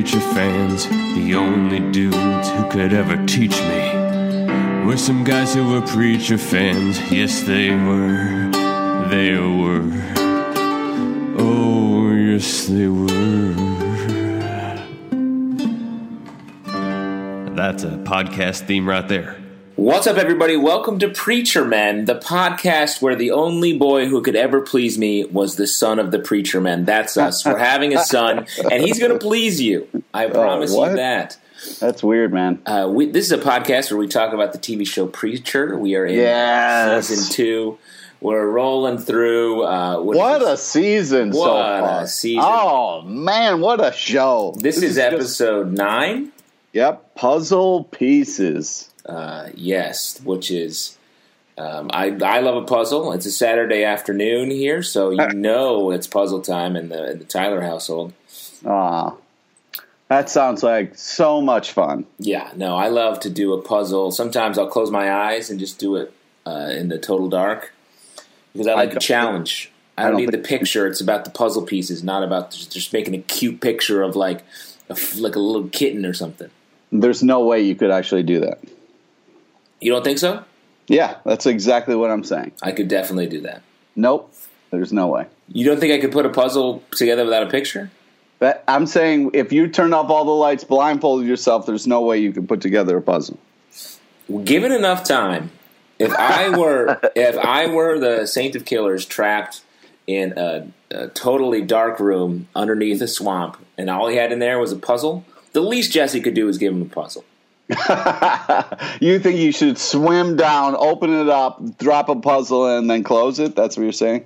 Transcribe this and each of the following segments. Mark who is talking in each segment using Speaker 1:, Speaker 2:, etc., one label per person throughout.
Speaker 1: preacher fans. The only dudes who could ever teach me were some guys who were preacher fans. Yes, they were. They were. Oh, yes, they were. That's a podcast theme right there.
Speaker 2: What's up, everybody? Welcome to Preacher Men, the podcast where the only boy who could ever please me was the son of the Preacher Men. That's us. We're having a son, and he's going to please you. I promise you
Speaker 3: what?
Speaker 2: that.
Speaker 3: That's weird, man.
Speaker 2: Uh, we, this is a podcast where we talk about the TV show Preacher. We are in
Speaker 3: Yes.
Speaker 2: season two. We're rolling through. Uh,
Speaker 3: What a season so
Speaker 2: What a
Speaker 3: far.
Speaker 2: season.
Speaker 3: Oh man, what a show.
Speaker 2: This, is,
Speaker 3: just-
Speaker 2: episode nine.
Speaker 3: yep, puzzle pieces.
Speaker 2: Uh, yes, which is um, I I love a puzzle. It's a Saturday afternoon here, so you know it's puzzle time in the, in the Tyler household.
Speaker 3: Ah. That sounds like so much fun.
Speaker 2: Yeah, no, I love to do a puzzle. Sometimes I'll close my eyes and just do it uh, in the total dark because I like a
Speaker 3: don't
Speaker 2: challenge. I
Speaker 3: I
Speaker 2: don't
Speaker 3: don't
Speaker 2: need the picture. It's about the puzzle pieces, not about just, just making a cute picture of like a, like a little kitten or something.
Speaker 3: There's no way you could actually do that.
Speaker 2: You don't think so?
Speaker 3: Yeah, that's exactly what I'm saying.
Speaker 2: I could definitely do that.
Speaker 3: Nope. There's no way.
Speaker 2: You don't think I could put a puzzle together without a picture?
Speaker 3: But I'm saying if you turn off all the lights, blindfolded yourself, there's no way you could put together a puzzle.
Speaker 2: given enough time, if I were if I were the Saint of Killers trapped in a, a totally dark room underneath a swamp, and all he had in there was a puzzle, the least Jesse could do is give him a puzzle.
Speaker 3: you think you should swim down, open it up, drop a puzzle, and then close it? That's what you're saying?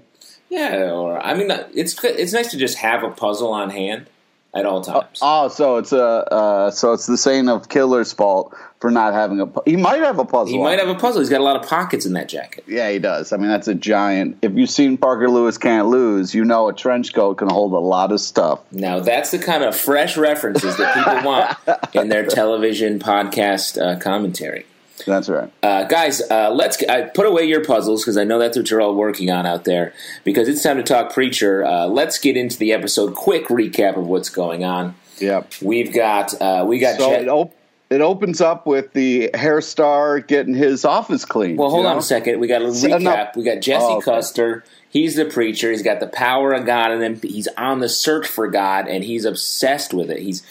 Speaker 2: Yeah, or I mean, it's it's nice to just have a puzzle on hand at all times.
Speaker 3: Oh, so it's a uh, so it's the Saint of Killers' fault for not having a. pu- He might have a puzzle.
Speaker 2: he might have a puzzle. He's got a lot of pockets in that jacket.
Speaker 3: Yeah, he does. I mean, that's a giant. If you've seen Parker Lewis can't lose, you know a trench coat can hold a lot of stuff.
Speaker 2: Now that's the kind of fresh references that people want in their television podcast uh, commentary.
Speaker 3: That's right.
Speaker 2: Uh, guys, uh, let's uh, put away your puzzles because I know that's what you're all working on out there. Because it's time to talk preacher. Uh, let's get into the episode. Quick recap of what's going on.
Speaker 3: Yep.
Speaker 2: We've got uh, we got.
Speaker 3: So it, op- it opens up with the Herr Starr getting his office clean.
Speaker 2: well, hold on
Speaker 3: know?
Speaker 2: a second. We got a
Speaker 3: no.
Speaker 2: recap. We got Jesse
Speaker 3: Oh, okay.
Speaker 2: Custer. He's the preacher. He's got the power of God in him. He's on the search for God, and he's obsessed with it. He's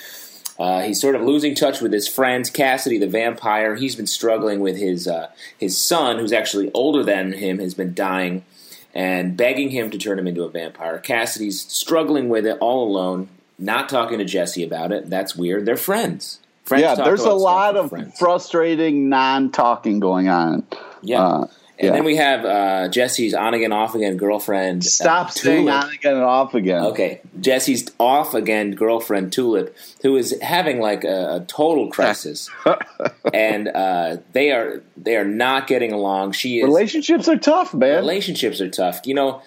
Speaker 2: uh, he's sort of losing touch with his friends. Cassidy, the vampire, he's been struggling with his uh, his son, who's actually older than him, has been dying, and begging him to turn him into a vampire. Cassidy's struggling with it all alone, not talking to Jesse about it. That's weird. They're friends. Friends
Speaker 3: Yeah, there's a lot of
Speaker 2: friends.
Speaker 3: frustrating non-talking going on.
Speaker 2: yeah.
Speaker 3: uh,
Speaker 2: and
Speaker 3: yeah.
Speaker 2: then we have uh, Jesse's on again, off again girlfriend.
Speaker 3: Stop
Speaker 2: uh,
Speaker 3: saying
Speaker 2: Tulip.
Speaker 3: on again and off again.
Speaker 2: Okay, Jesse's off again girlfriend Tulip, who is having like a, a total crisis, and uh, they are they are not getting along. She is
Speaker 3: Relationships are tough, man.
Speaker 2: relationships are tough. You know,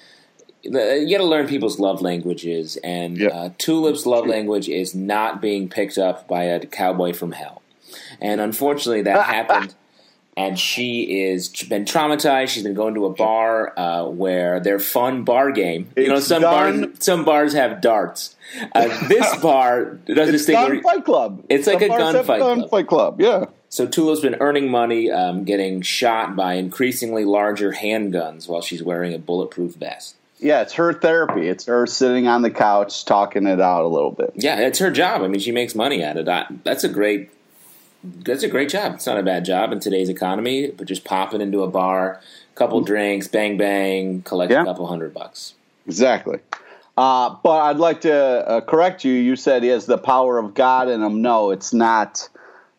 Speaker 2: the, you got to learn people's love languages, and
Speaker 3: Yep.
Speaker 2: uh, Tulip's love language is not being picked up by a cowboy from hell, and unfortunately that happened. And she is been traumatized. She's been going to a bar uh, where their fun bar game. you know, some
Speaker 3: done-
Speaker 2: bars some bars have darts. Uh, this bar does this thing. Where,
Speaker 3: gunfight club.
Speaker 2: It's like
Speaker 3: Some
Speaker 2: a
Speaker 3: bars have
Speaker 2: gunfight club.
Speaker 3: gunfight club. Yeah.
Speaker 2: so Tulip's been earning money, um, getting shot by increasingly larger handguns while she's wearing a bulletproof vest.
Speaker 3: Yeah, it's her therapy. It's her sitting on the couch talking it out a little bit.
Speaker 2: Yeah, it's her job. I mean, she makes money at it. I, that's a great. That's a great job. It's not a bad job in today's economy, but just popping into a bar, couple drinks, bang bang, collect a couple hundred bucks.
Speaker 3: Exactly. Uh, but I'd like to uh, correct you. You said he has the power of God in him. No, it's not.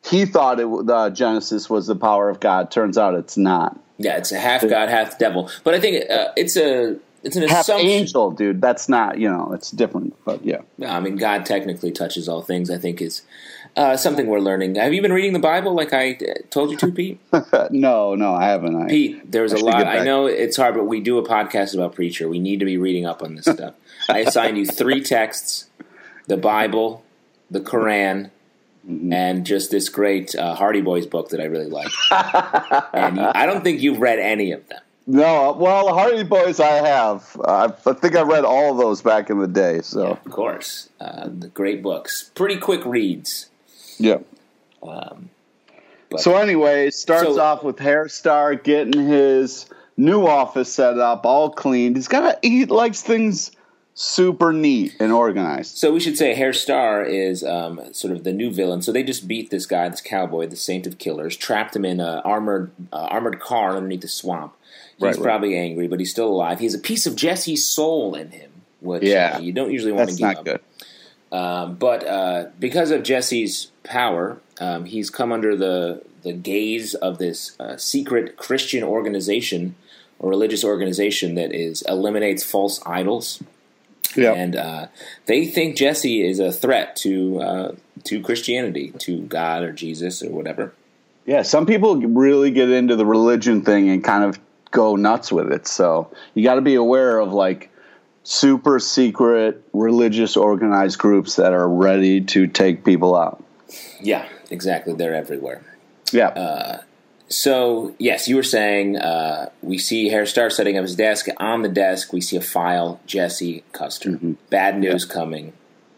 Speaker 3: He thought it, the Genesis was the power of God. Turns out it's not.
Speaker 2: Yeah, it's a half god, half devil. But I think uh, it's a it's an
Speaker 3: Half
Speaker 2: assumption.
Speaker 3: angel, dude. That's not. You know, it's different. But yeah.
Speaker 2: Yeah, I mean, God technically touches all things. I think is uh, something we're learning. Have you been reading the Bible like I uh, told you to, Pete?
Speaker 3: no, no, I haven't. I,
Speaker 2: Pete, there's
Speaker 3: I
Speaker 2: a lot. I know it's hard, but we do a podcast about preacher. We need to be reading up on this stuff. I assigned you three texts: the Bible, the Quran,
Speaker 3: Mm-hmm.
Speaker 2: and just this great uh, Hardy Boys book that I really like. and I don't think you've read any of them.
Speaker 3: No, well, Hardy Boys, I have. Uh, I think I read all of those back in the day. So,
Speaker 2: Yeah, of course, uh, the great books, pretty quick reads.
Speaker 3: Yeah.
Speaker 2: Um, but
Speaker 3: So anyway, it starts
Speaker 2: So-
Speaker 3: off with Herr Starr getting his new office set up, all cleaned. He's got to he likes things super neat and organized.
Speaker 2: So we should say Herr Starr is um, sort of the new villain. So they just beat this guy, this cowboy, the Saint of Killers, trapped him in an armored uh, armored car underneath the swamp. He's
Speaker 3: Right, right.
Speaker 2: probably angry, but he's still alive. He has a piece of Jesse's soul in him, which
Speaker 3: Yeah.
Speaker 2: uh, you don't usually want to
Speaker 3: That's
Speaker 2: give
Speaker 3: not
Speaker 2: up.
Speaker 3: good.
Speaker 2: Um, but uh, because of Jesse's power, um, he's come under the the gaze of this uh, secret Christian organization or religious organization that is eliminates false idols
Speaker 3: Yeah.
Speaker 2: and uh, they think Jesse is a threat to uh, to Christianity, to God or Jesus or whatever.
Speaker 3: Yeah, some people really get into the religion thing and kind of go nuts with it. So you got to be aware of like super secret religious organized groups that are ready to take people out.
Speaker 2: Yeah, exactly. They're everywhere.
Speaker 3: Yeah.
Speaker 2: Uh, So yes, you were saying uh, we see Herr Starr setting up his desk. On the desk, we see a file. Jesse Custer. Bad news coming.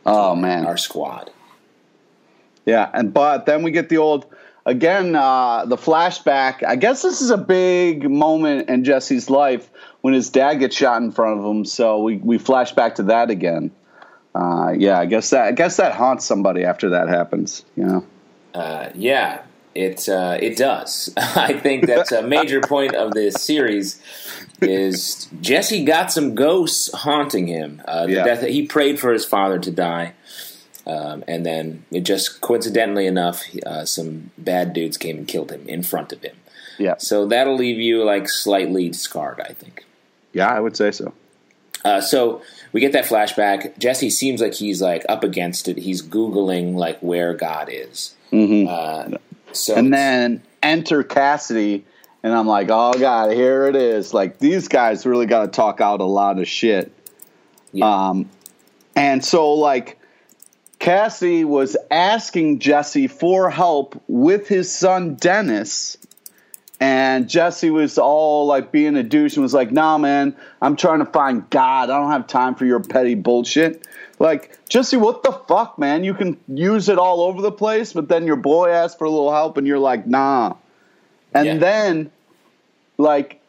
Speaker 3: oh man.
Speaker 2: Our squad.
Speaker 3: Yeah, and but then we get the old again uh, the flashback. I guess this is a big moment in Jesse's life when his dad gets shot in front of him. So we we flash back to that again. Uh, yeah, I guess that I guess that haunts somebody after that happens. You know.
Speaker 2: Uh, yeah, it uh, it does. I think that's a major point of this series. Is Jesse got some ghosts haunting him? Uh, the
Speaker 3: Yeah.
Speaker 2: death he prayed for his father to die, um, and then it just coincidentally enough, uh, some bad dudes came and killed him in front of him.
Speaker 3: Yeah.
Speaker 2: So that'll leave you like slightly scarred, I think.
Speaker 3: Yeah, I would say so.
Speaker 2: Uh, so we get that flashback. Jesse seems like he's like up against it. He's googling like where God is.
Speaker 3: Mhm.
Speaker 2: Uh, so
Speaker 3: And then enter Cassidy, and I'm like, oh god, here it is. Like these guys really got to talk out a lot of shit.
Speaker 2: Yeah.
Speaker 3: Um, and so like Cassidy was asking Jesse for help with his son Dennis. And Jesse was all like being a douche and was like, nah, man, I'm trying to find God. I don't have time for your petty bullshit. Like, Jesse, what the fuck, man? You can use it all over the place, but then your boy asks for a little help and you're like, nah. And
Speaker 2: Yeah.
Speaker 3: then, like,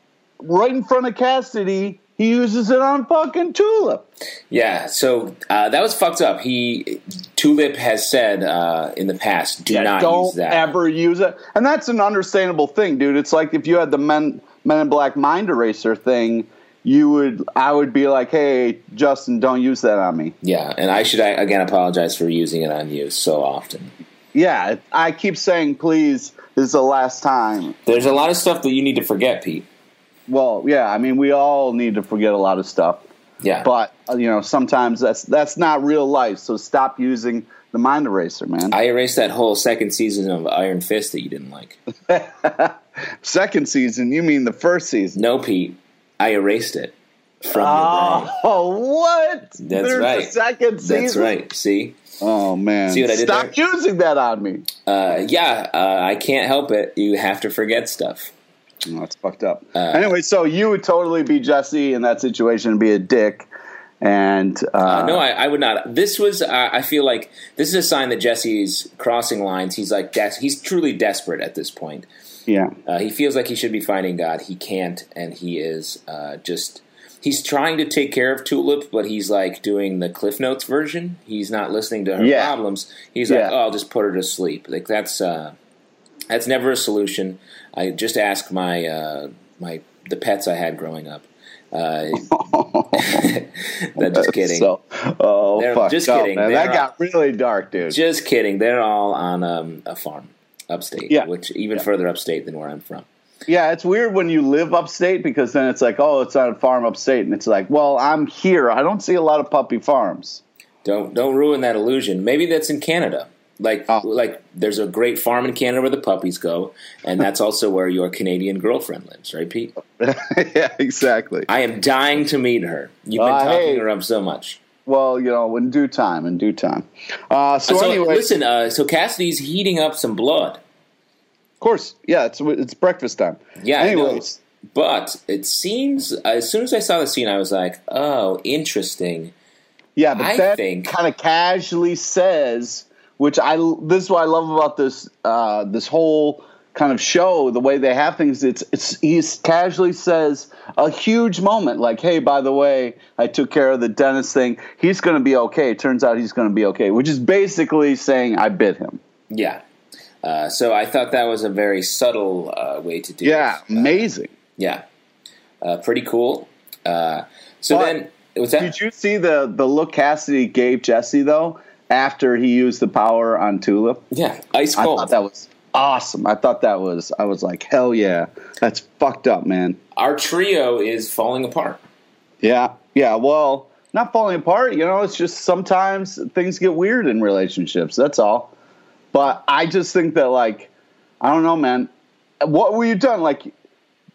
Speaker 3: right in front of Cassidy, he uses it on fucking Tulip.
Speaker 2: Yeah, so uh, that was fucked up. He Tulip has said uh, in the past, do not
Speaker 3: don't
Speaker 2: use that.
Speaker 3: ever use it. And that's an understandable thing, dude. It's like if you had the Men Men in Black Mind Eraser thing, you would I would be like, "Hey, Justin, don't use that on me."
Speaker 2: Yeah, and I should I, again apologize for using it on you so often.
Speaker 3: Yeah, I keep saying, "Please, this is the last time."
Speaker 2: There's a lot of stuff that you need to forget, Pete.
Speaker 3: Well, yeah, I mean, we all need to forget a lot of stuff,
Speaker 2: Yeah,
Speaker 3: but uh, you know, sometimes that's that's not real life. So stop using the mind eraser, man.
Speaker 2: I erased that whole second season of Iron Fist that you didn't like.
Speaker 3: Second season, you mean the first season?
Speaker 2: No, Pete, I erased it from your brain.
Speaker 3: Oh, what?
Speaker 2: That's
Speaker 3: There's
Speaker 2: right.
Speaker 3: Second season.
Speaker 2: That's right. See,
Speaker 3: Oh man!
Speaker 2: See what I did
Speaker 3: Stop using that on me.
Speaker 2: uh, yeah, uh, I can't help it. You have to forget stuff.
Speaker 3: Oh, that's fucked up.
Speaker 2: Uh,
Speaker 3: anyway, so you would totally be Jesse in that situation and be a dick, and uh,
Speaker 2: Uh, no, I, I would not. This was. Uh, I feel like this is a sign that Jesse's crossing lines. He's like des- he's truly desperate at this point.
Speaker 3: yeah,
Speaker 2: Uh, he feels like he should be finding God. He can't, and he is uh, just. He's trying to take care of Tulip, but he's like doing the Cliff Notes version. He's not listening to her
Speaker 3: Yeah.
Speaker 2: problems. He's like,
Speaker 3: Yeah.
Speaker 2: "Oh, I'll just put her to sleep." Like that's uh, that's never a solution. I just ask my uh, my the pets I had growing up. Uh, that just kidding.
Speaker 3: So, oh,
Speaker 2: They're-
Speaker 3: fuck,
Speaker 2: just
Speaker 3: up,
Speaker 2: kidding.
Speaker 3: man. That got really dark, dude.
Speaker 2: Just kidding. They're all on um, a farm upstate,
Speaker 3: Yeah.
Speaker 2: which even further upstate than where I'm from.
Speaker 3: yeah, it's weird when you live upstate because then it's like, oh, it's on a farm upstate, and it's like, well, I'm here. I don't see a lot of puppy farms.
Speaker 2: Don't don't ruin that illusion. Maybe that's in Canada. Like
Speaker 3: Oh.
Speaker 2: like there's a great farm in Canada where the puppies go, and that's also where your Canadian girlfriend lives, right, Pete?
Speaker 3: yeah, exactly.
Speaker 2: I am dying to meet her. You've been
Speaker 3: Uh,
Speaker 2: talking
Speaker 3: hey.
Speaker 2: her up so much.
Speaker 3: Well, you know, in due time, in due time. Uh, so,
Speaker 2: So,
Speaker 3: anyway,
Speaker 2: listen, uh, so Cassidy's heating up some blood.
Speaker 3: of course, yeah, it's it's breakfast time.
Speaker 2: Yeah.
Speaker 3: Anyways,
Speaker 2: But it seems as soon as I saw the scene, I was like, "Oh, interesting."
Speaker 3: Yeah, but
Speaker 2: I think-
Speaker 3: kind of casually says, which I this is what I love about this uh, this whole kind of show, the way they have things. It's it's he casually says a huge moment, like, "Hey, by the way, I took care of the Dennis thing. He's going to be okay." It turns out he's going to be okay, which is basically saying I bit him.
Speaker 2: Yeah. Uh, so I thought that was a very subtle uh, way to do it.
Speaker 3: Yeah, amazing.
Speaker 2: Yeah. Uh, pretty cool. Uh, so
Speaker 3: But-
Speaker 2: then?
Speaker 3: Did you see the the look Cassidy gave Jesse though after he used the power on Tulip?
Speaker 2: yeah, ice cold.
Speaker 3: I thought that was awesome. I thought that was I was like, hell yeah, that's fucked up, man.
Speaker 2: Our trio is falling apart.
Speaker 3: Yeah, yeah. Well, not falling apart. You know, it's just sometimes things get weird in relationships. That's all. But I just think that like, I don't know, man. What were you done? Like,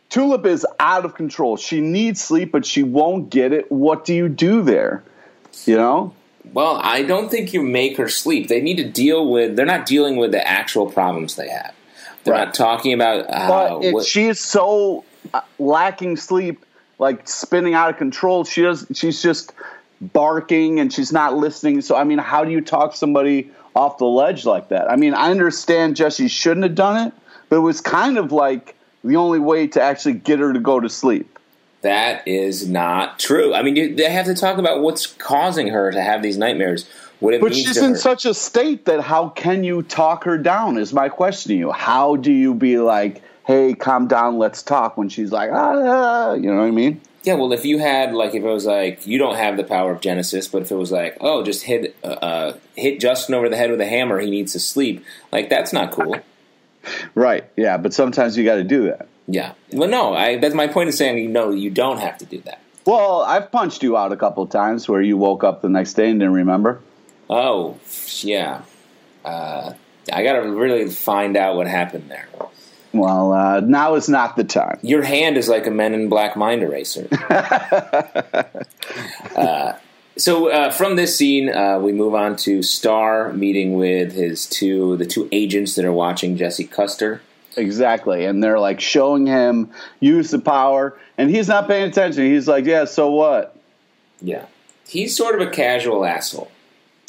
Speaker 3: Tulip is out of control. She needs sleep, but she won't get it. What do you do there? You know.
Speaker 2: Well, I don't think you make her sleep. They need to deal with. They're not dealing with the actual problems they have. They're
Speaker 3: Right.
Speaker 2: not talking about. Uh,
Speaker 3: But
Speaker 2: what,
Speaker 3: she is so lacking sleep, like spinning out of control. She does. She's just barking and she's not listening. So I mean, how do you talk somebody off the ledge like that? I mean, I understand Jesse shouldn't have done it, but it was kind of like the only way to actually get her to go to sleep.
Speaker 2: That is not true. I mean, you, they have to talk about what's causing her to have these nightmares. What it
Speaker 3: But she's in
Speaker 2: her.
Speaker 3: such a state that how can you talk her down? Is my question to you. How do you be like, hey, calm down, let's talk when she's like, ah, you know what I mean?
Speaker 2: Yeah, well, if you had like, if it was like, you don't have the power of Genesis, but if it was like, oh, just hit, uh, uh, hit Justin over the head with a hammer, he needs to sleep. Like, that's not cool.
Speaker 3: Right. Yeah. But sometimes you got to do that.
Speaker 2: Yeah. Well, no, I, that's my point of saying, you know, you don't have to do that.
Speaker 3: Well, I've punched you out a couple of times where you woke up the next day and didn't remember.
Speaker 2: Oh, yeah. Uh, I got to really find out what happened there.
Speaker 3: Well, uh, now is not the time.
Speaker 2: Your hand is like a Men in Black mind eraser. uh, so uh, from this scene, uh, we move on to Starr meeting with his two the two agents that are watching Jesse Custer.
Speaker 3: Exactly. And they're like showing him use the power, and he's not paying attention. He's like, yeah, so what?
Speaker 2: Yeah, he's sort of a casual asshole,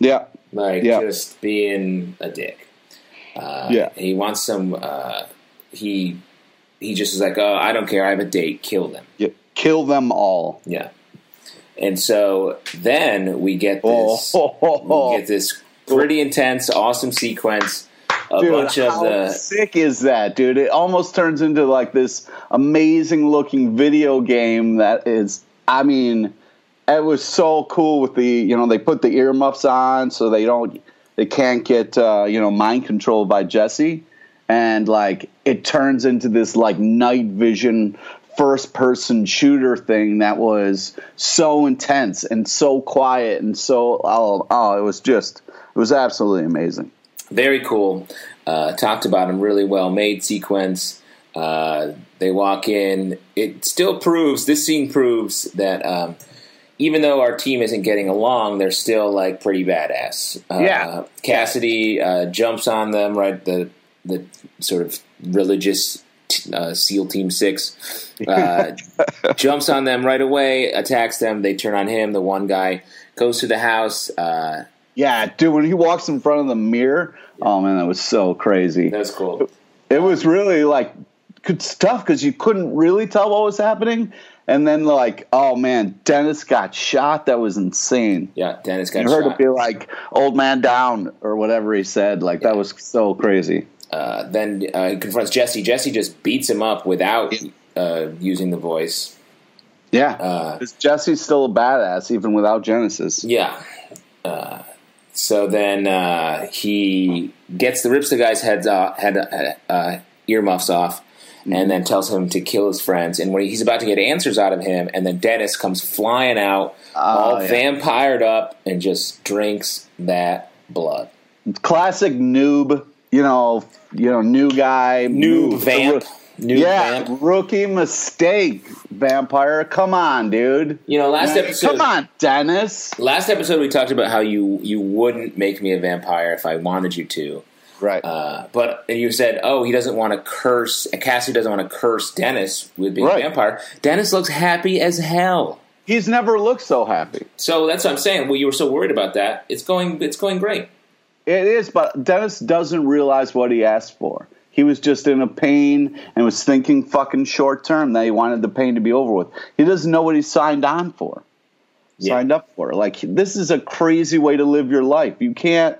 Speaker 3: Yeah.
Speaker 2: like
Speaker 3: Yeah.
Speaker 2: just being a dick. Uh,
Speaker 3: Yeah.
Speaker 2: he wants some. Uh, he he just is like, oh, I don't care. I have a date. Kill them.
Speaker 3: yeah. Kill them all.
Speaker 2: Yeah. And so then we get this
Speaker 3: Oh,
Speaker 2: we get this pretty intense, awesome sequence. A
Speaker 3: Dude,
Speaker 2: bunch of
Speaker 3: how
Speaker 2: the
Speaker 3: sick is that, dude? It almost turns into like this amazing looking video game that is. I mean, it was so cool with the you know they put the earmuffs on so they don't they can't get uh, you know mind controlled by Jesse, and like it turns into this like night vision first person shooter thing that was so intense and so quiet and so oh, oh it was just it was absolutely amazing.
Speaker 2: Very cool. Uh, talked about him really well made sequence. Uh, they walk in. It still proves this scene proves that um, even though our team isn't getting along, they're still like pretty badass. Uh,
Speaker 3: Yeah.
Speaker 2: Cassidy uh, jumps on them right the the sort of religious uh, SEAL Team Six uh, jumps on them right away, attacks them. They turn on him. The one guy goes to the house. Uh,
Speaker 3: Yeah, dude, when he walks in front of the mirror, oh man, that was so crazy.
Speaker 2: that's cool.
Speaker 3: It was really like good stuff because you couldn't really tell what was happening. And then, like, oh man, Dennis got shot. That was insane.
Speaker 2: Yeah, Dennis got shot.
Speaker 3: You heard
Speaker 2: shot.
Speaker 3: it be like "old man down" or whatever he said. Like that was so crazy.
Speaker 2: Uh, then uh, he confronts Jesse. Jesse just beats him up without uh, using the voice.
Speaker 3: Yeah,
Speaker 2: Uh,
Speaker 3: Jesse's still a badass even without Genesis.
Speaker 2: Yeah. So then uh, he gets the rips the guy's heads off, head uh, uh, earmuffs off, and then tells him to kill his friends. And when he's about to get answers out of him, and then Dennis comes flying out, all
Speaker 3: Oh, yeah.
Speaker 2: vampired up, and just drinks that blood.
Speaker 3: Classic noob. You know, you know, new guy,
Speaker 2: Noob
Speaker 3: move.
Speaker 2: vamp. Noob
Speaker 3: yeah,
Speaker 2: vamp.
Speaker 3: rookie mistake, vampire. Come on, dude.
Speaker 2: You know, last episode.
Speaker 3: Come on, Dennis.
Speaker 2: Last episode, we talked about how you you wouldn't make me a vampire if I wanted you to.
Speaker 3: Right.
Speaker 2: Uh, but you said, oh, he doesn't want to curse. Cassie doesn't want to curse Dennis with being
Speaker 3: Right.
Speaker 2: a vampire. Dennis looks happy as hell.
Speaker 3: He's never looked so happy.
Speaker 2: So that's what I'm saying. Well, you were so worried about that. It's going. It's going great.
Speaker 3: It is, but Dennis doesn't realize what he asked for. He was just in a pain and was thinking fucking short term that he wanted the pain to be over with. He doesn't know what he signed on for,
Speaker 2: Yeah.
Speaker 3: signed up for. Like this is a crazy way to live your life. You can't,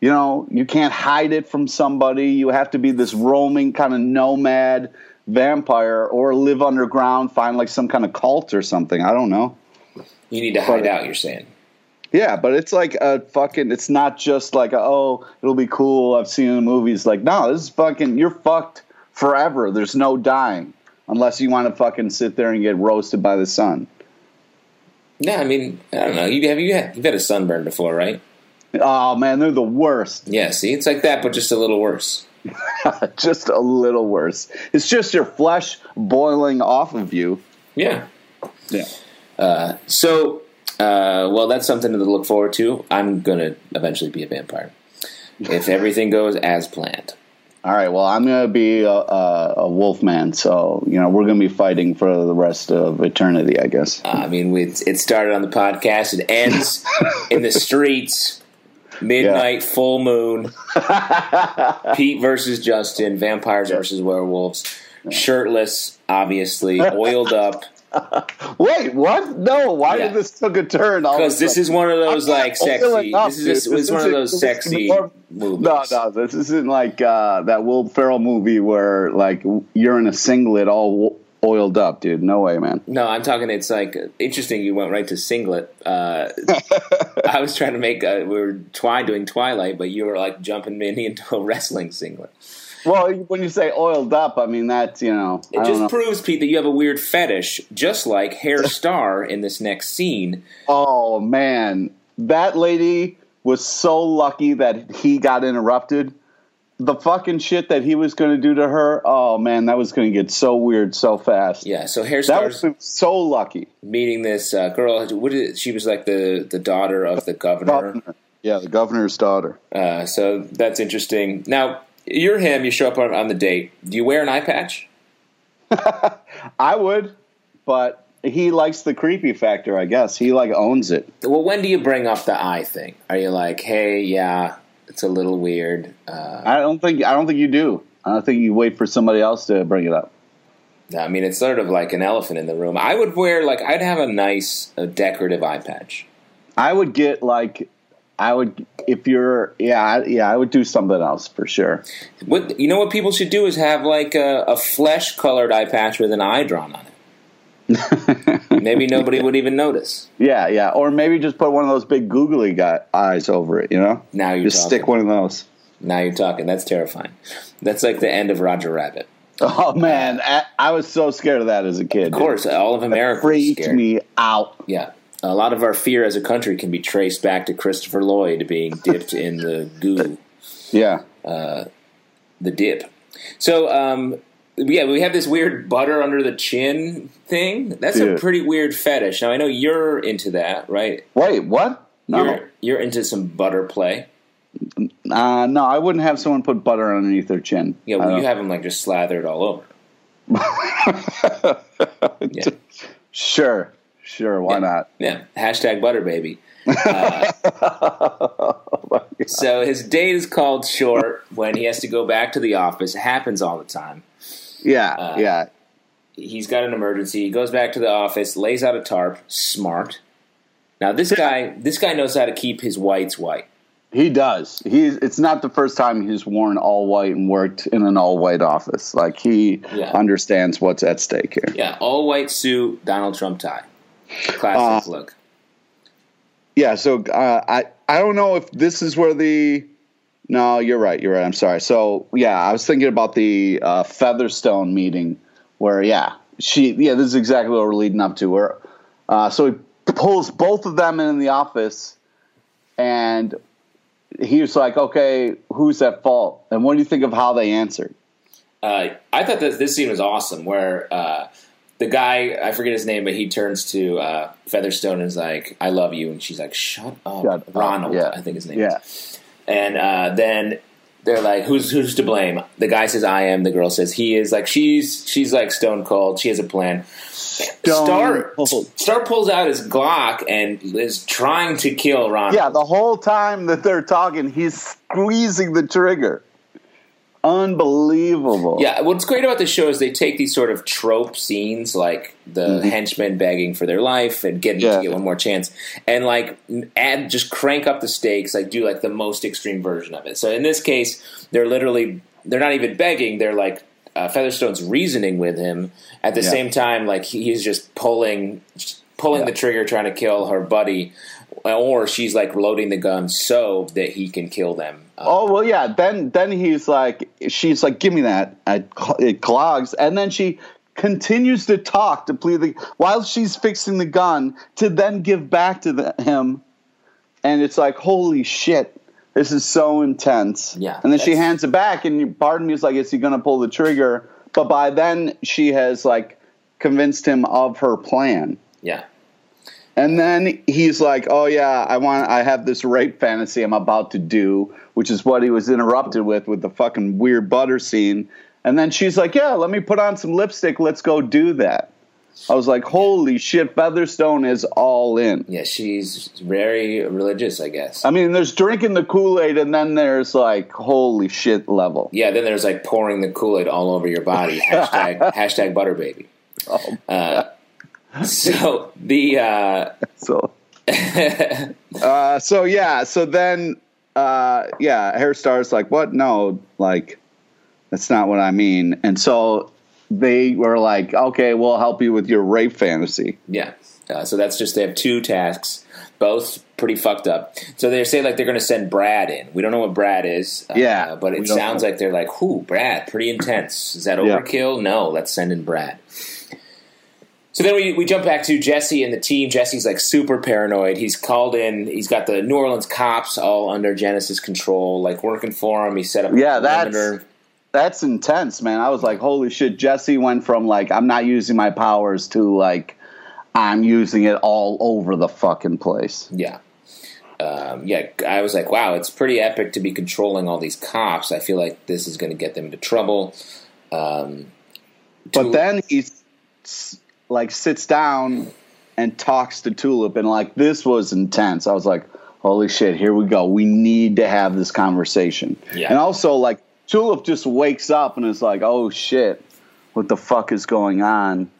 Speaker 3: you know, you can't hide it from somebody. You have to be this roaming kind of nomad vampire or live underground, find like some kind of cult or something. I don't know.
Speaker 2: You need to hide
Speaker 3: But-
Speaker 2: out. You're saying.
Speaker 3: Yeah, but it's like a fucking. It's not just like a, oh, it'll be cool. I've seen in movies. Like, no, this is fucking. You're fucked forever. There's no dying unless you want to fucking sit there and get roasted by the sun.
Speaker 2: Yeah, I mean, I don't know. You have you had, you've had a sunburn before, right?
Speaker 3: Oh man, they're the worst.
Speaker 2: Yeah. See, it's like that, but just a little worse.
Speaker 3: just a little worse. It's just your flesh boiling off of you.
Speaker 2: Yeah.
Speaker 3: Yeah.
Speaker 2: Uh, so, uh, well, that's something to look forward to. I'm gonna eventually be a vampire if everything goes as planned.
Speaker 3: All right. Well, I'm gonna be a, a, a wolf man, so you know we're gonna be fighting for the rest of eternity, I guess.
Speaker 2: Uh, I mean, we, it started on the podcast. It ends in the streets. Midnight, full moon. Pete versus Justin. Vampires versus werewolves. Shirtless, obviously, oiled up.
Speaker 3: Wait, what? No. Why
Speaker 2: Yeah.
Speaker 3: did this took a turn? a
Speaker 2: Because this is one of those
Speaker 3: I'm
Speaker 2: like sexy.
Speaker 3: up,
Speaker 2: This is
Speaker 3: dude.
Speaker 2: this, was one of those sexy
Speaker 3: more-
Speaker 2: movies.
Speaker 3: No, no, this isn't like uh, that Will Ferrell movie where like you're in a singlet all oiled up, dude. No way, man.
Speaker 2: No, I'm talking. It's like interesting. You went right to singlet. Uh, I was trying to make. Uh, we were twi doing Twilight, but you were like jumping me into a wrestling singlet.
Speaker 3: Well, when you say oiled up, I mean that's you know.
Speaker 2: It
Speaker 3: I
Speaker 2: just
Speaker 3: know.
Speaker 2: proves, Pete, that you have a weird fetish, just like Hair Star in this next scene.
Speaker 3: oh man, that lady was so lucky that he got interrupted. The fucking shit that he was going to do to her. Oh man, that was going to get so weird so fast.
Speaker 2: Yeah, so
Speaker 3: Herr
Speaker 2: Starr
Speaker 3: was so lucky.
Speaker 2: meeting this uh, girl. What is, she was like the the daughter of the governor.
Speaker 3: Governor. Yeah, the governor's daughter.
Speaker 2: Uh, so that's interesting. Now you're him. You show up on, on the date. Do you wear an eye patch?
Speaker 3: I would, but he likes the creepy factor. I guess he like owns it.
Speaker 2: Well, when do you bring up the eye thing? Are you like, hey, yeah, it's a little weird? Uh,
Speaker 3: I don't think I don't think you do. I don't think you wait for somebody else to bring it up.
Speaker 2: I mean, it's sort of like an elephant in the room. I would wear like I'd have a nice uh, decorative eye patch.
Speaker 3: I would get like I would if you're yeah I- yeah I would do something else for sure.
Speaker 2: What you know? What people should do is have like a, a flesh colored eye patch with an eye drawn on it. Maybe nobody would even notice.
Speaker 3: Yeah, yeah, or maybe just put one of those big googly guy eyes over it. You know,
Speaker 2: Now you're
Speaker 3: just
Speaker 2: talking.
Speaker 3: stick one of those.
Speaker 2: Now you're talking. That's terrifying. That's like the end of Roger Rabbit.
Speaker 3: Oh man, I, I was so scared of that as a kid.
Speaker 2: Of course, all of America was
Speaker 3: freaked me out.
Speaker 2: Yeah. A lot of our fear as a country can be traced back to Christopher Lloyd being dipped in the goo,
Speaker 3: Yeah,
Speaker 2: the dip. So, um, yeah, we have this weird butter under the chin thing. That's a pretty weird fetish. Now, I know you're into that, right?
Speaker 3: wait, what? No,
Speaker 2: You're, you're into some butter play.
Speaker 3: uh, no, I wouldn't have someone put butter underneath their chin.
Speaker 2: Yeah, well, you have them like just slathered all over. Yeah.
Speaker 3: Sure, sure, why not?
Speaker 2: Yeah. Hashtag butter baby. So his date is called short when he has to go back to the office. It happens all the time.
Speaker 3: Yeah,
Speaker 2: Uh,
Speaker 3: yeah.
Speaker 2: he's got an emergency. He goes back to the office, lays out a tarp. Smart. Now this guy, this guy knows how to keep his whites white.
Speaker 3: He does. He's. It's not the first time he's worn all white and worked in an all white office. Like he
Speaker 2: Yeah.
Speaker 3: understands what's at stake here.
Speaker 2: Yeah, all white suit, Donald Trump tie, classic look.
Speaker 3: Yeah. So uh, I I don't know if this is where the. No, you're right. You're right. I'm sorry. So yeah, I was thinking about the uh, Featherstone meeting where yeah she yeah this is exactly what we're leading up to. Where uh, so he pulls both of them in the office, and he was like, okay, who's at fault? And what do you think of how they answered?
Speaker 2: Uh, I thought that this scene was awesome, where uh, the guy I forget his name, but he turns to uh, Featherstone and is like, "I love you," and she's like, "Shut up,
Speaker 3: Shut up.
Speaker 2: Ronald."
Speaker 3: Yeah.
Speaker 2: I think his name.
Speaker 3: Yeah.
Speaker 2: is. And uh, then they're like, "Who's who's to blame?" The guy says, "I am." The girl says, "He is." Like she's she's like stone cold. She has a plan. Star
Speaker 3: cold.
Speaker 2: Starr pulls out his Glock and is trying to kill Ron.
Speaker 3: Yeah, the whole time that they're talking, he's squeezing the trigger. Unbelievable.
Speaker 2: Yeah, what's great about the show is they take these sort of trope scenes, like the henchmen begging for their life and getting
Speaker 3: Yeah.
Speaker 2: to get one more chance, and like add just crank up the stakes, like do like the most extreme version of it. So in this case, they're literally they're not even begging; they're like uh, Featherstone's reasoning with him at the
Speaker 3: Yeah.
Speaker 2: same time, like he's just pulling just pulling the trigger, trying to kill her buddy, or she's like loading the gun so that he can kill them. Uh,
Speaker 3: Oh well, yeah. Then then he's like, she's like, give me that. I, it clogs, and then she continues to talk to plead the while she's fixing the gun to then give back to the, him, and it's like, holy shit, this is so intense.
Speaker 2: Yeah,
Speaker 3: and then she hands it back, and you- part of me is like, is he going to pull the trigger? But by then she has like convinced him of her plan.
Speaker 2: yeah.
Speaker 3: And then he's like, "Oh yeah, I want. I have this rape fantasy I'm about to do, which is what he was interrupted with with the fucking weird butter scene." And then she's like, "Yeah, let me put on some lipstick. Let's go do that." I was like, "Holy shit, Featherstone is all in."
Speaker 2: Yeah, she's very religious, I guess.
Speaker 3: I mean, there's drinking the Kool Aid, and then there's like, "Holy shit" level.
Speaker 2: Yeah, then there's like pouring the Kool Aid all over your body. Hashtag hashtag butter baby. Uh, so the uh,
Speaker 3: So, uh, so yeah, so then, uh, yeah, Herr Starr's like, what? No, like, that's not what I mean. And so they were like, okay, we'll help you with your rape fantasy.
Speaker 2: yeah, uh, so that's just they have two tasks, both pretty fucked up. So they say like they're going to send Brad in. We don't know what Brad is. uh,
Speaker 3: Yeah,
Speaker 2: but it sounds
Speaker 3: know.
Speaker 2: like they're like, "Whoo, Brad, pretty intense. Is that
Speaker 3: Yeah.
Speaker 2: overkill? No, let's send in Brad." So then we, we jump back to Jesse and the team. Jesse's like super paranoid. He's called in. He's got the New Orleans cops all under Genesis control, like working for him. He set up a
Speaker 3: Yeah, that's-
Speaker 2: perimeter.
Speaker 3: That's intense, man. I was like, holy shit. Jesse went from like, I'm not using my powers to like, I'm using it all over the fucking place.
Speaker 2: Yeah. Um, yeah, I was like, wow, it's pretty epic to be controlling all these cops. I feel like this is going to get them into trouble. Um,
Speaker 3: But then he s- like sits down and talks to Tulip, and like this was intense. I was like, "Holy shit, here we go. We need to have this conversation."
Speaker 2: Yeah.
Speaker 3: And also, like Tulip just wakes up and is like, "Oh shit, what the fuck is going on?"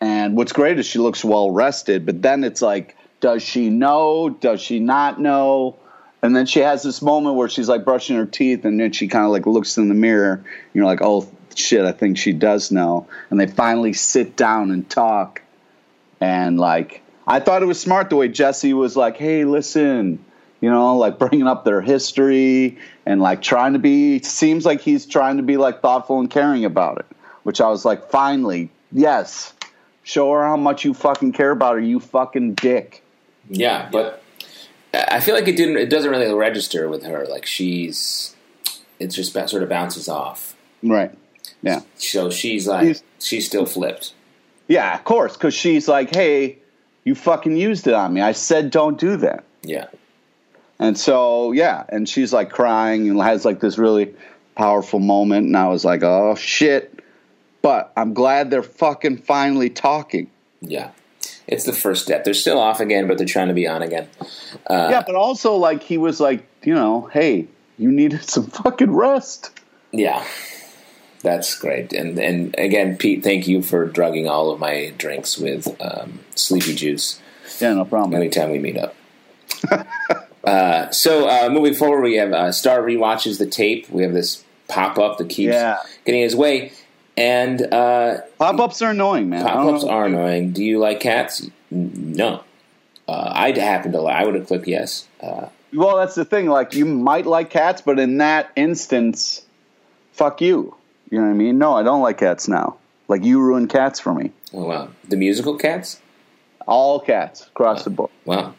Speaker 3: And what's great is she looks well rested, but then it's like, does she know? Does she not know? And then she has this moment where she's like brushing her teeth, and then she kind of like looks in the mirror. And you're like, oh shit, I think she does know. And they finally sit down and talk. And like, I thought it was smart the way Jesse was like, hey, listen, you know, like bringing up their history and like trying to be, seems like he's trying to be like thoughtful and caring about it, which I was like, finally, yes, show her how much you fucking care about her, you fucking dick.
Speaker 2: yeah, but I feel like it didn't. It doesn't really register with her. Like she's, it just sort of bounces off.
Speaker 3: Right. Yeah.
Speaker 2: So she's like,
Speaker 3: He's-
Speaker 2: she's still flipped.
Speaker 3: Yeah, of course, because she's like, hey, you fucking used it on me. I said don't do that.
Speaker 2: Yeah,
Speaker 3: And so, yeah, and she's like crying and has like this really powerful moment. And I was like, oh shit. But I'm glad they're fucking finally talking.
Speaker 2: yeah. It's the first step. They're still off again, but they're trying to be on again. Uh,
Speaker 3: yeah, but also, like, he was like, you know, hey, you needed some fucking rest.
Speaker 2: Yeah, that's great. And and again, Pete, thank you for drugging all of my drinks with um, sleepy juice
Speaker 3: Yeah, no problem.
Speaker 2: anytime we meet up. uh, so uh, moving forward, we have uh, Starr rewatches the tape. We have this pop up that keeps
Speaker 3: Yeah.
Speaker 2: getting his way, and uh,
Speaker 3: Pop ups are annoying, man.
Speaker 2: Pop ups are annoying. Do you like cats? No. Uh, I'd happen to. Like, I would have clicked yes. Uh,
Speaker 3: Well, that's the thing. Like, you might like cats, but in that instance, fuck you. You know what I mean? No, I don't like cats now. Like, you ruined cats for me.
Speaker 2: oh wow, the musical cats.
Speaker 3: All cats across the board.
Speaker 2: Wow.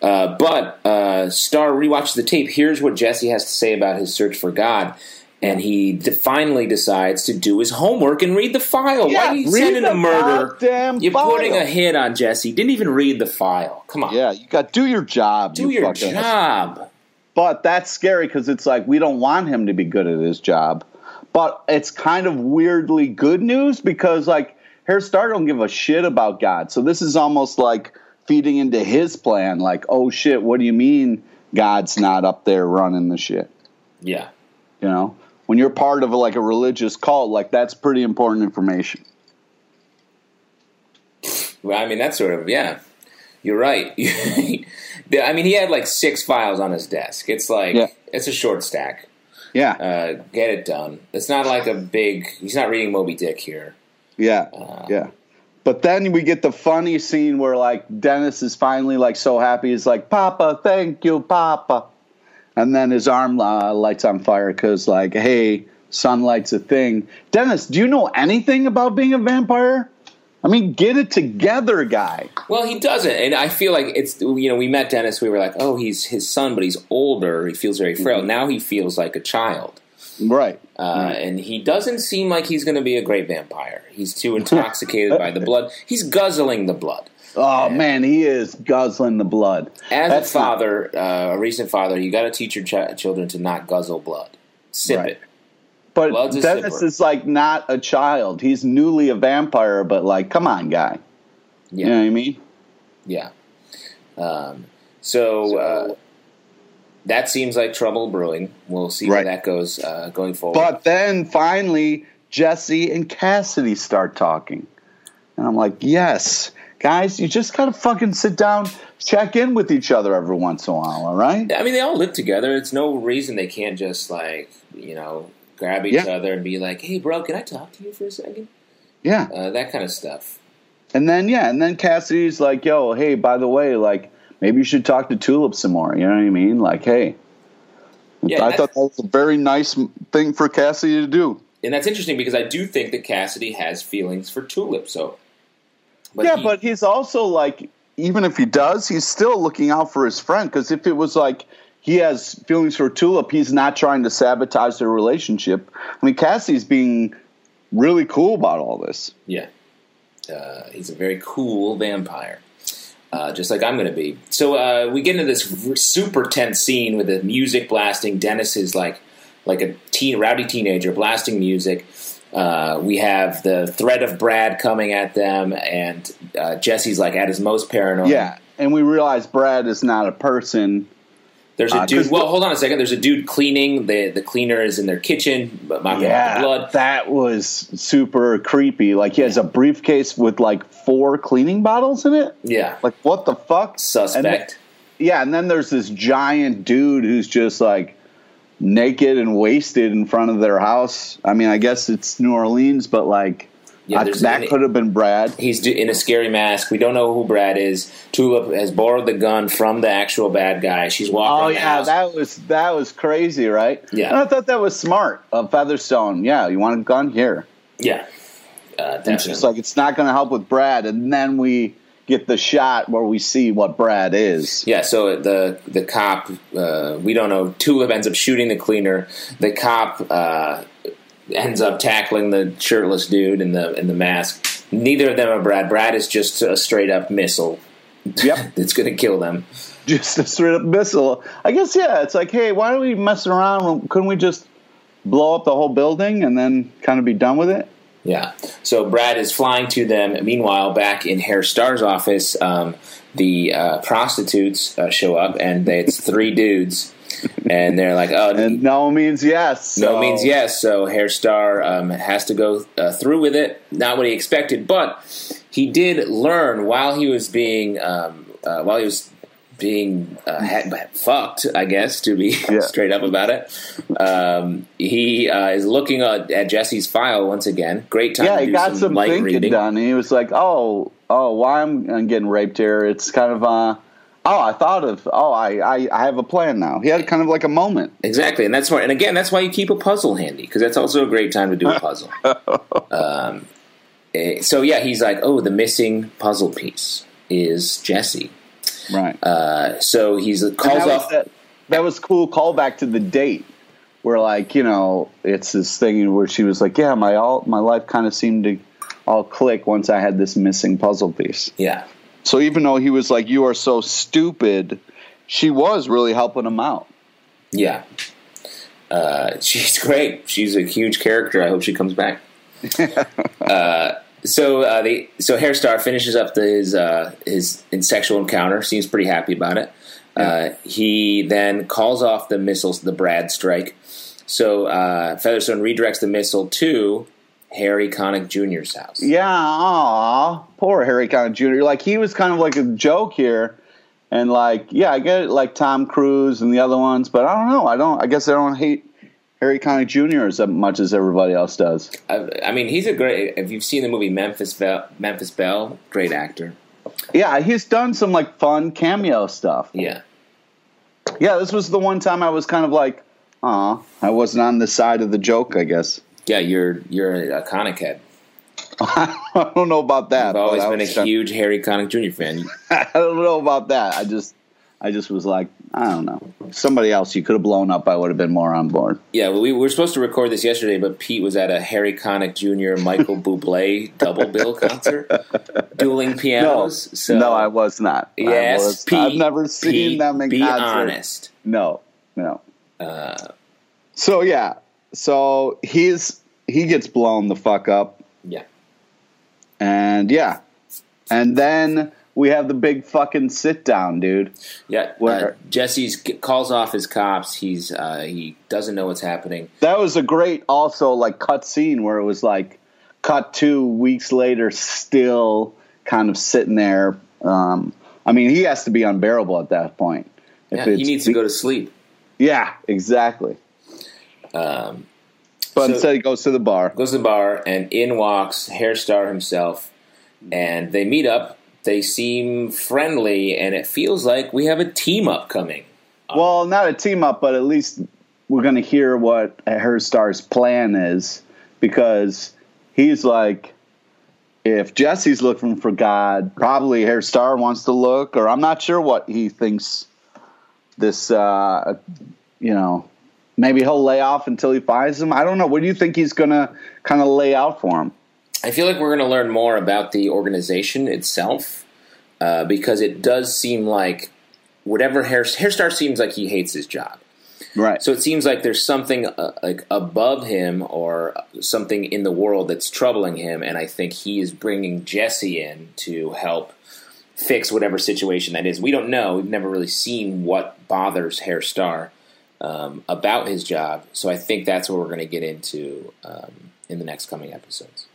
Speaker 2: Uh, but uh, Starr rewatches the tape. Here's what Jesse has to say about his search for God. And he d- finally decides to do his homework and read the file. Why are you sending
Speaker 3: the
Speaker 2: a murder? You're
Speaker 3: file.
Speaker 2: putting a hit on Jesse. Didn't even read the file. Come on.
Speaker 3: Yeah, you got do your job.
Speaker 2: Do
Speaker 3: you
Speaker 2: your job.
Speaker 3: but that's scary because it's like we don't want him to be good at his job. But it's kind of weirdly good news because like Harry Star don't give a shit about God. So this is almost like feeding into his plan. Like, oh shit, what do you mean God's not up there running the shit?
Speaker 2: Yeah.
Speaker 3: You know, when you're part of a, like a religious cult, like that's pretty important information.
Speaker 2: Well, I mean, that's sort of yeah. You're right. I mean, he had like six files on his desk. It's like
Speaker 3: Yeah.
Speaker 2: it's a short stack.
Speaker 3: Yeah,
Speaker 2: Uh, get it done. It's not like a big. He's not reading Moby Dick here.
Speaker 3: yeah,
Speaker 2: Uh,
Speaker 3: yeah. But then we get the funny scene where like Dennis is finally like so happy. He's like, "Papa, thank you, Papa," and then his arm uh, lights on fire because like, hey, sunlight's a thing. Dennis, do you know anything about being a vampire? I mean, get it together, guy.
Speaker 2: Well, he doesn't, and I feel like it's you know we met Dennis. We were like, oh, he's his son, but he's older. He feels very frail. Now he feels like a child,
Speaker 3: Right.
Speaker 2: uh, and he doesn't seem like he's going to be a great vampire. He's too intoxicated by the blood. He's guzzling the blood.
Speaker 3: Oh man, he is guzzling the blood.
Speaker 2: As
Speaker 3: That's
Speaker 2: a
Speaker 3: not-
Speaker 2: father, uh, a recent father, you got to teach your ch- children to not guzzle blood. Sip
Speaker 3: Right.
Speaker 2: it.
Speaker 3: But Dennis is like not a child. He's newly a vampire, but like, come on, guy.
Speaker 2: Yeah,
Speaker 3: You know what I mean?
Speaker 2: yeah. Um, so uh, that seems like trouble brewing. We'll see
Speaker 3: Right.
Speaker 2: where that goes uh, going forward.
Speaker 3: But then finally, Jesse and Cassidy start talking. And I'm like, yes, guys, you just gotta fucking sit down, check in with each other every once in a while, all right?
Speaker 2: I mean, they all live together. It's no reason they can't just like you know grab each
Speaker 3: Yeah.
Speaker 2: other and be like, "Hey, bro, can I talk to you for a second?
Speaker 3: Yeah.
Speaker 2: Uh, that kind of stuff.
Speaker 3: And then, yeah, and then Cassidy's like, yo, hey, by the way, like, maybe you should talk to Tulip some more. You know what I mean? Like, hey.
Speaker 2: Yeah,
Speaker 3: I thought that was a very nice thing for Cassidy to do.
Speaker 2: And that's interesting because I do think that Cassidy has feelings for Tulip. So, but
Speaker 3: yeah,
Speaker 2: he-
Speaker 3: but he's also like, even if he does, he's still looking out for his friend. Because if it was like he has feelings for Tulip, he's not trying to sabotage their relationship. I mean, Cassie's being really cool about all this.
Speaker 2: Yeah. Uh, he's a very cool vampire, uh, just like I'm going to be. So uh, we get into this r- super tense scene with the music blasting. Dennis is like like a teen, rowdy teenager blasting music. Uh, we have the threat of Brad coming at them, and uh, Jesse's like at his most paranoid.
Speaker 3: Yeah, and we realize Brad is not a person.
Speaker 2: There's a
Speaker 3: Uh,
Speaker 2: dude. Well, hold on a second. There's a dude cleaning. the The cleaner is in their kitchen, but mopping up the blood.
Speaker 3: that was super creepy. Like he has a briefcase with like four cleaning bottles in it.
Speaker 2: Yeah,
Speaker 3: Like what the fuck?
Speaker 2: suspect.
Speaker 3: And then- yeah, and then there's this giant dude who's just like naked and wasted in front of their house. I mean, I guess it's New Orleans, but like
Speaker 2: Yeah,
Speaker 3: that could have been Brad.
Speaker 2: He's in a scary mask. We don't know who Brad is. Tulip has borrowed the gun from the actual bad guy. She's walking.
Speaker 3: Oh yeah, that was that was crazy, right?
Speaker 2: Yeah.
Speaker 3: and I thought that was smart of Featherstone. Yeah, you want a gun here?
Speaker 2: yeah, uh,
Speaker 3: And
Speaker 2: definitely.
Speaker 3: it's like it's not going to help with Brad, and then we get the shot where we see what Brad is.
Speaker 2: yeah, so the the cop, uh, we don't know. Tulip ends up shooting the cleaner. The cop uh, ends up tackling the shirtless dude in the in the mask. Neither of them are Brad. Brad is just a straight up missile.
Speaker 3: Yep.
Speaker 2: that's going to kill them.
Speaker 3: just a straight up missile. I guess yeah. It's like, hey, why are we messing around? Couldn't we just blow up the whole building and then kind of be done with it?
Speaker 2: Yeah. So Brad is flying to them. Meanwhile, back in Herr Starr's office, um, the uh, prostitutes uh, show up, and it's three dudes, and they're like, "Oh,
Speaker 3: And no means yes.
Speaker 2: no means yes." So Herr Starr um, has to go uh, through with it. Not what he expected, but he did learn while he was being um, uh, while he was being uh, ha- fucked, I guess, to be
Speaker 3: Yeah.
Speaker 2: straight up about it. Um, he uh, is looking at, at Jesse's file once again. Great time
Speaker 3: Yeah,
Speaker 2: to
Speaker 3: he
Speaker 2: do
Speaker 3: got
Speaker 2: some,
Speaker 3: some
Speaker 2: light
Speaker 3: thinking
Speaker 2: reading.
Speaker 3: done, and he was like, "Oh, oh, why I'm, I'm getting raped here? It's kind of uh, oh, I thought of, oh, I, I, I have a plan now." He had kind of like a moment.
Speaker 2: Exactly, and that's why. And again, that's why you keep a puzzle handy because that's also a great time to do a puzzle. um, eh, so yeah, he's like, "Oh, the missing puzzle piece is Jesse."
Speaker 3: Right.
Speaker 2: Uh, so he's calls
Speaker 3: that
Speaker 2: off.
Speaker 3: That, that was cool callback to the date where like you know it's this thing where she was like yeah my all my life kind of seemed to all click once i had this missing puzzle piece
Speaker 2: yeah,
Speaker 3: so even though he was like you are so stupid she was really helping him out
Speaker 2: Yeah. Uh, she's great. She's a huge character. I hope she comes back. uh, so uh, the so Herr Starr finishes up the, his uh, his sexual encounter. Seems pretty happy about it. Uh, he then calls off the missiles, the Brad strike. So uh, Featherstone redirects the missile to Harry Connick Jr.'s house.
Speaker 3: Yeah, aw, poor Harry Connick Jr. Like he was kind of like a joke here, and like yeah, I get it, like Tom Cruise and the other ones, but I don't know. I don't. I guess I don't hate Harry Connick Jr. as much as everybody else does.
Speaker 2: I, I mean, he's a great. If you've seen the movie Memphis Belle, Memphis Belle, great actor.
Speaker 3: Yeah, he's done some like fun cameo stuff.
Speaker 2: Yeah,
Speaker 3: yeah. This was the one time I was kind of like, "Aw," I wasn't on the side of the joke. I guess.
Speaker 2: Yeah, you're you're a Connick head.
Speaker 3: I don't know about that.
Speaker 2: I've always been a huge Harry Connick Jr. fan.
Speaker 3: I don't know about that. I just, I just was like, I don't know. Somebody else you could have blown up. I would have been more on board.
Speaker 2: Yeah, well, we were supposed to record this yesterday, but Pete was at a Harry Connick Jr. Michael Bublé double bill concert, dueling pianos.
Speaker 3: No,
Speaker 2: so
Speaker 3: no, I was not.
Speaker 2: Yes,
Speaker 3: I was,
Speaker 2: Pete.
Speaker 3: I've never seen
Speaker 2: Pete,
Speaker 3: them in
Speaker 2: be
Speaker 3: concert.
Speaker 2: honest.
Speaker 3: No, no.
Speaker 2: Uh,
Speaker 3: So yeah, so he's he gets blown the fuck up,
Speaker 2: yeah,
Speaker 3: and yeah, and then we have the big fucking sit down, dude.
Speaker 2: yeah. Uh,
Speaker 3: Where-
Speaker 2: Jesse's calls off his cops. He's uh, he doesn't know what's happening.
Speaker 3: That was a great also like cut scene where it was like cut two weeks later, still kind of sitting there. Um, I mean, he has to be unbearable at that point. If
Speaker 2: Yeah, he needs to go to sleep.
Speaker 3: Yeah, exactly.
Speaker 2: Um,
Speaker 3: But
Speaker 2: So-
Speaker 3: instead, he goes to the bar.
Speaker 2: goes to the bar, and in walks Herr Starr himself, and they meet up. They seem friendly, and it feels like we have a team up coming.
Speaker 3: Well, not a team up, but at least we're going to hear what Herr Starr's plan is because he's like, if Jesse's looking for God, probably Herr Starr wants to look, or I'm not sure what he thinks. This, uh, you know, maybe he'll lay off until he finds him. I don't know. What do you think he's going to kind of lay out for him?
Speaker 2: I feel like we're going to learn more about the organization itself uh, because it does seem like whatever Herr, Hairstar seems like he hates his job.
Speaker 3: Right.
Speaker 2: So it seems like there's something uh, like above him or something in the world that's troubling him, and I think he is bringing Jesse in to help fix whatever situation that is. We don't know. We've never really seen what bothers Herr Starr um, about his job, so I think that's what we're going to get into um, in the next coming episodes.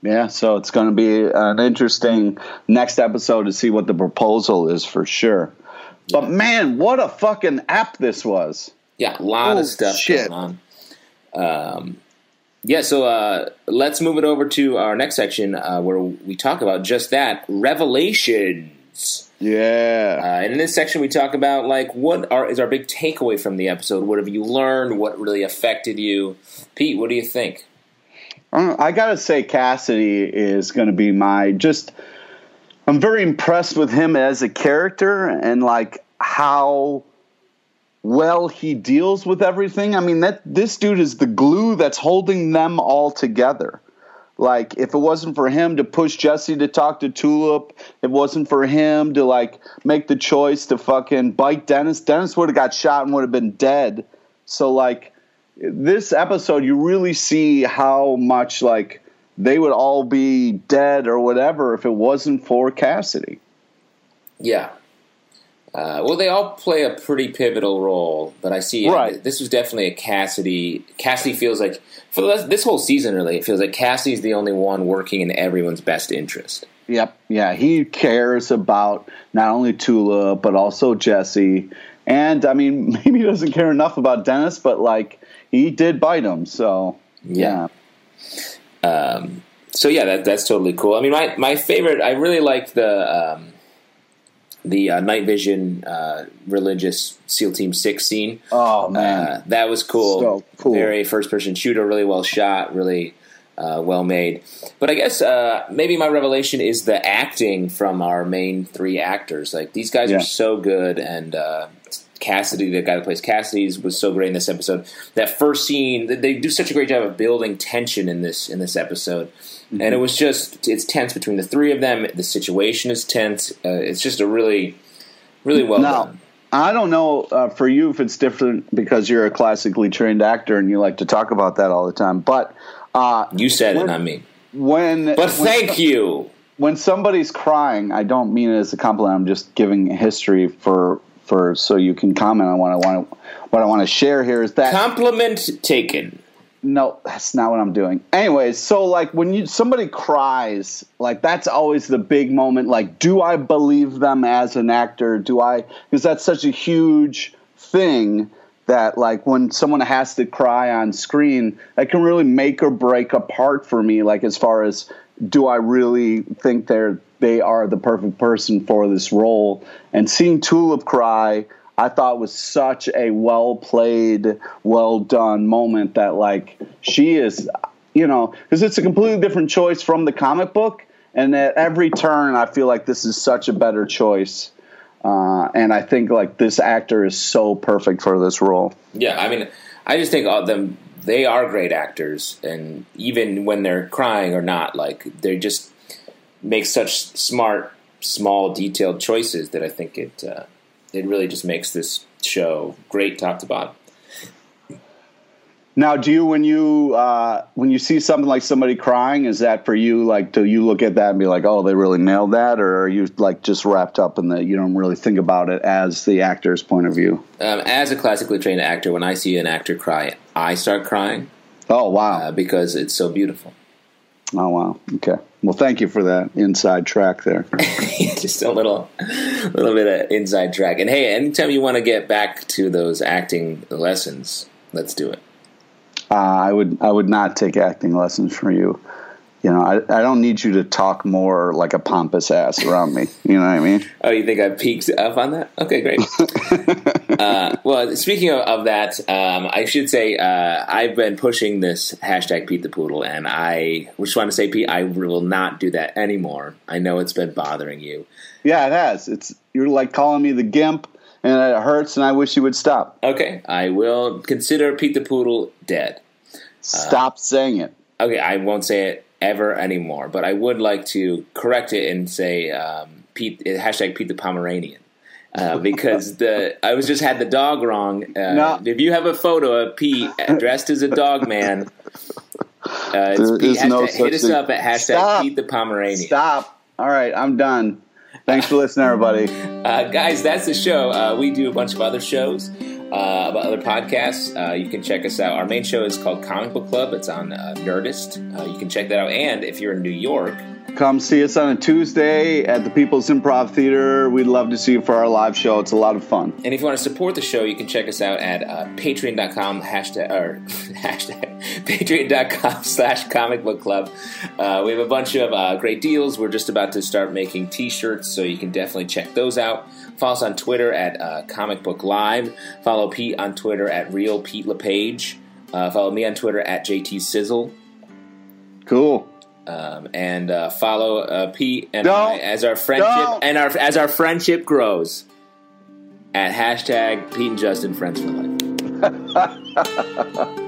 Speaker 3: Yeah, so it's going to be an interesting next episode to see what the proposal is for sure. But man, what a fucking app this was.
Speaker 2: Yeah, a lot
Speaker 3: Oh,
Speaker 2: of stuff
Speaker 3: shit.
Speaker 2: going on. Um, yeah, so uh, let's move it over to our next section uh, where we talk about just that revelations.
Speaker 3: Yeah.
Speaker 2: Uh, and in this section, we talk about like what are, is our big takeaway from the episode. What have you learned? What really affected you, Pete? What do you think?
Speaker 3: I, I gotta say, Cassidy is going to be my just. I'm very impressed with him as a character and like how well he deals with everything. I mean, that this dude is the glue that's holding them all together. Like, if it wasn't for him to push Jesse to talk to Tulip, it wasn't for him to like make the choice to fucking bite Dennis. Dennis would have got shot and would have been dead. So like this episode, you really see how much like they would all be dead or whatever if it wasn't for Cassidy.
Speaker 2: Yeah. Uh, well, they all play a pretty pivotal role, but I see
Speaker 3: Right.
Speaker 2: this was definitely a Cassidy. Cassidy feels like for the, this whole season, really, it feels like Cassidy's the only one working in everyone's best interest.
Speaker 3: Yep. Yeah, he cares about not only Tula but also Jesse. And I mean, maybe he doesn't care enough about Dennis, but like he did bite him. So
Speaker 2: Yeah. Um, so yeah, that, that's totally cool. I mean, my, my favorite, I really like the um, the uh, night vision uh, religious SEAL Team Six scene.
Speaker 3: Oh man.
Speaker 2: Uh, that was cool.
Speaker 3: So cool.
Speaker 2: Very first person shooter, really well shot, really uh, well made. But I guess uh, maybe my revelation is the acting from our main three actors. Like these guys
Speaker 3: Yeah.
Speaker 2: are so good, and uh, Cassidy, the guy that plays Cassidy, was so great in this episode. That first scene, they do such a great job of building tension in this in this episode.
Speaker 3: Mm-hmm.
Speaker 2: And it was just it's tense between the three of them. The situation is tense. Uh, it's just a really, really well
Speaker 3: now,
Speaker 2: done.
Speaker 3: I don't know uh, for you if it's different because you're a classically trained actor and you like to talk about that all the time. But uh,
Speaker 2: You said it,
Speaker 3: when-
Speaker 2: not me.
Speaker 3: when
Speaker 2: But
Speaker 3: when
Speaker 2: thank you.
Speaker 3: when somebody's crying, I don't mean it as a compliment. I'm just giving history for for so you can comment on what I want to what I want to share here is that
Speaker 2: Compliment taken.
Speaker 3: no, that's not what I'm doing. Anyways, so like when you somebody cries, like that's always the big moment. Like, do I believe them as an actor? Do I? Because that's such a huge thing that like when someone has to cry on screen, that can really make or break a part for me. Like as far as do I really think they're they are the perfect person for this role? And seeing Tulip cry. I thought was such a well played, well done moment that like she is, you know, because it's a completely different choice from the comic book, and at every turn I feel like this is such a better choice, uh, and I think like this actor is so perfect for this role.
Speaker 2: Yeah, I mean, I just think all them they are great actors, and even when they're crying or not, like they just make such smart, small, detailed choices that I think it uh, it really just makes this show great top to bottom.
Speaker 3: Now, do you when you uh, when you see something like somebody crying, is that for you? Like, do you look at that and be like, "Oh, they really nailed that," or are you like just wrapped up in that you don't really think about it as the actor's point of view?
Speaker 2: Um, as a classically trained actor, when I see an actor cry, I start crying
Speaker 3: Oh wow!
Speaker 2: uh, because it's so beautiful.
Speaker 3: Oh wow. Okay. Well, thank you for that inside track there.
Speaker 2: just a little, little bit of inside track. And hey, anytime you want to get back to those acting lessons, let's do it.
Speaker 3: Uh, I would I would not take acting lessons from you. You know, I, I don't need you to talk more like a pompous ass around me. You know what I mean?
Speaker 2: Oh, you think I peaked up on that? Okay, great. uh, well, speaking of, of that, um, I should say uh, I've been pushing this hashtag Pete the Poodle, and I just want to say, Pete, I will not do that anymore. I know it's been bothering you.
Speaker 3: Yeah, it has. It's you're like calling me the gimp, and it hurts, and I wish you would stop.
Speaker 2: Okay, I will consider Pete the Poodle dead.
Speaker 3: Stop saying it.
Speaker 2: Okay, I won't say it ever anymore, but I would like to correct it and say um, Pete hashtag Pete the Pomeranian. Uh, because the I was just had the dog wrong. Uh,
Speaker 3: No.
Speaker 2: If you have a photo of Pete dressed as a dog man, uh, it's Pete,
Speaker 3: no
Speaker 2: hashtag,
Speaker 3: such
Speaker 2: hit us
Speaker 3: thing.
Speaker 2: up at hashtag
Speaker 3: Stop.
Speaker 2: Pete the Pomeranian.
Speaker 3: Stop. All right, I'm done. Thanks for listening, everybody.
Speaker 2: Uh, guys, that's the show. Uh, we do a bunch of other shows, uh, about other podcasts. Uh, you can check us out. Our main show is called Comic Book Club. It's on uh, Nerdist. Uh, you can check that out. And if you're in New York,
Speaker 3: Come see us on a Tuesday at the People's Improv Theater. We'd love to see you for our live show. It's a lot of fun.
Speaker 2: and if you want to support the show, you can check us out at uh, patreon.com hashtag or hashtag patreon.com slash comic book club. Uh, we have a bunch of uh, great deals. We're just about to start making t-shirts, so you can definitely check those out. Follow us on Twitter at uh, Comic Book Live. Follow Pete on Twitter at Real Pete LePage. Uh, follow me on Twitter at JT Sizzle.
Speaker 3: Cool.
Speaker 2: Um, and uh, follow uh, Pete and I as our friendship
Speaker 3: Don't.
Speaker 2: and our as our friendship grows at hashtag Pete and Justin Friends for Life.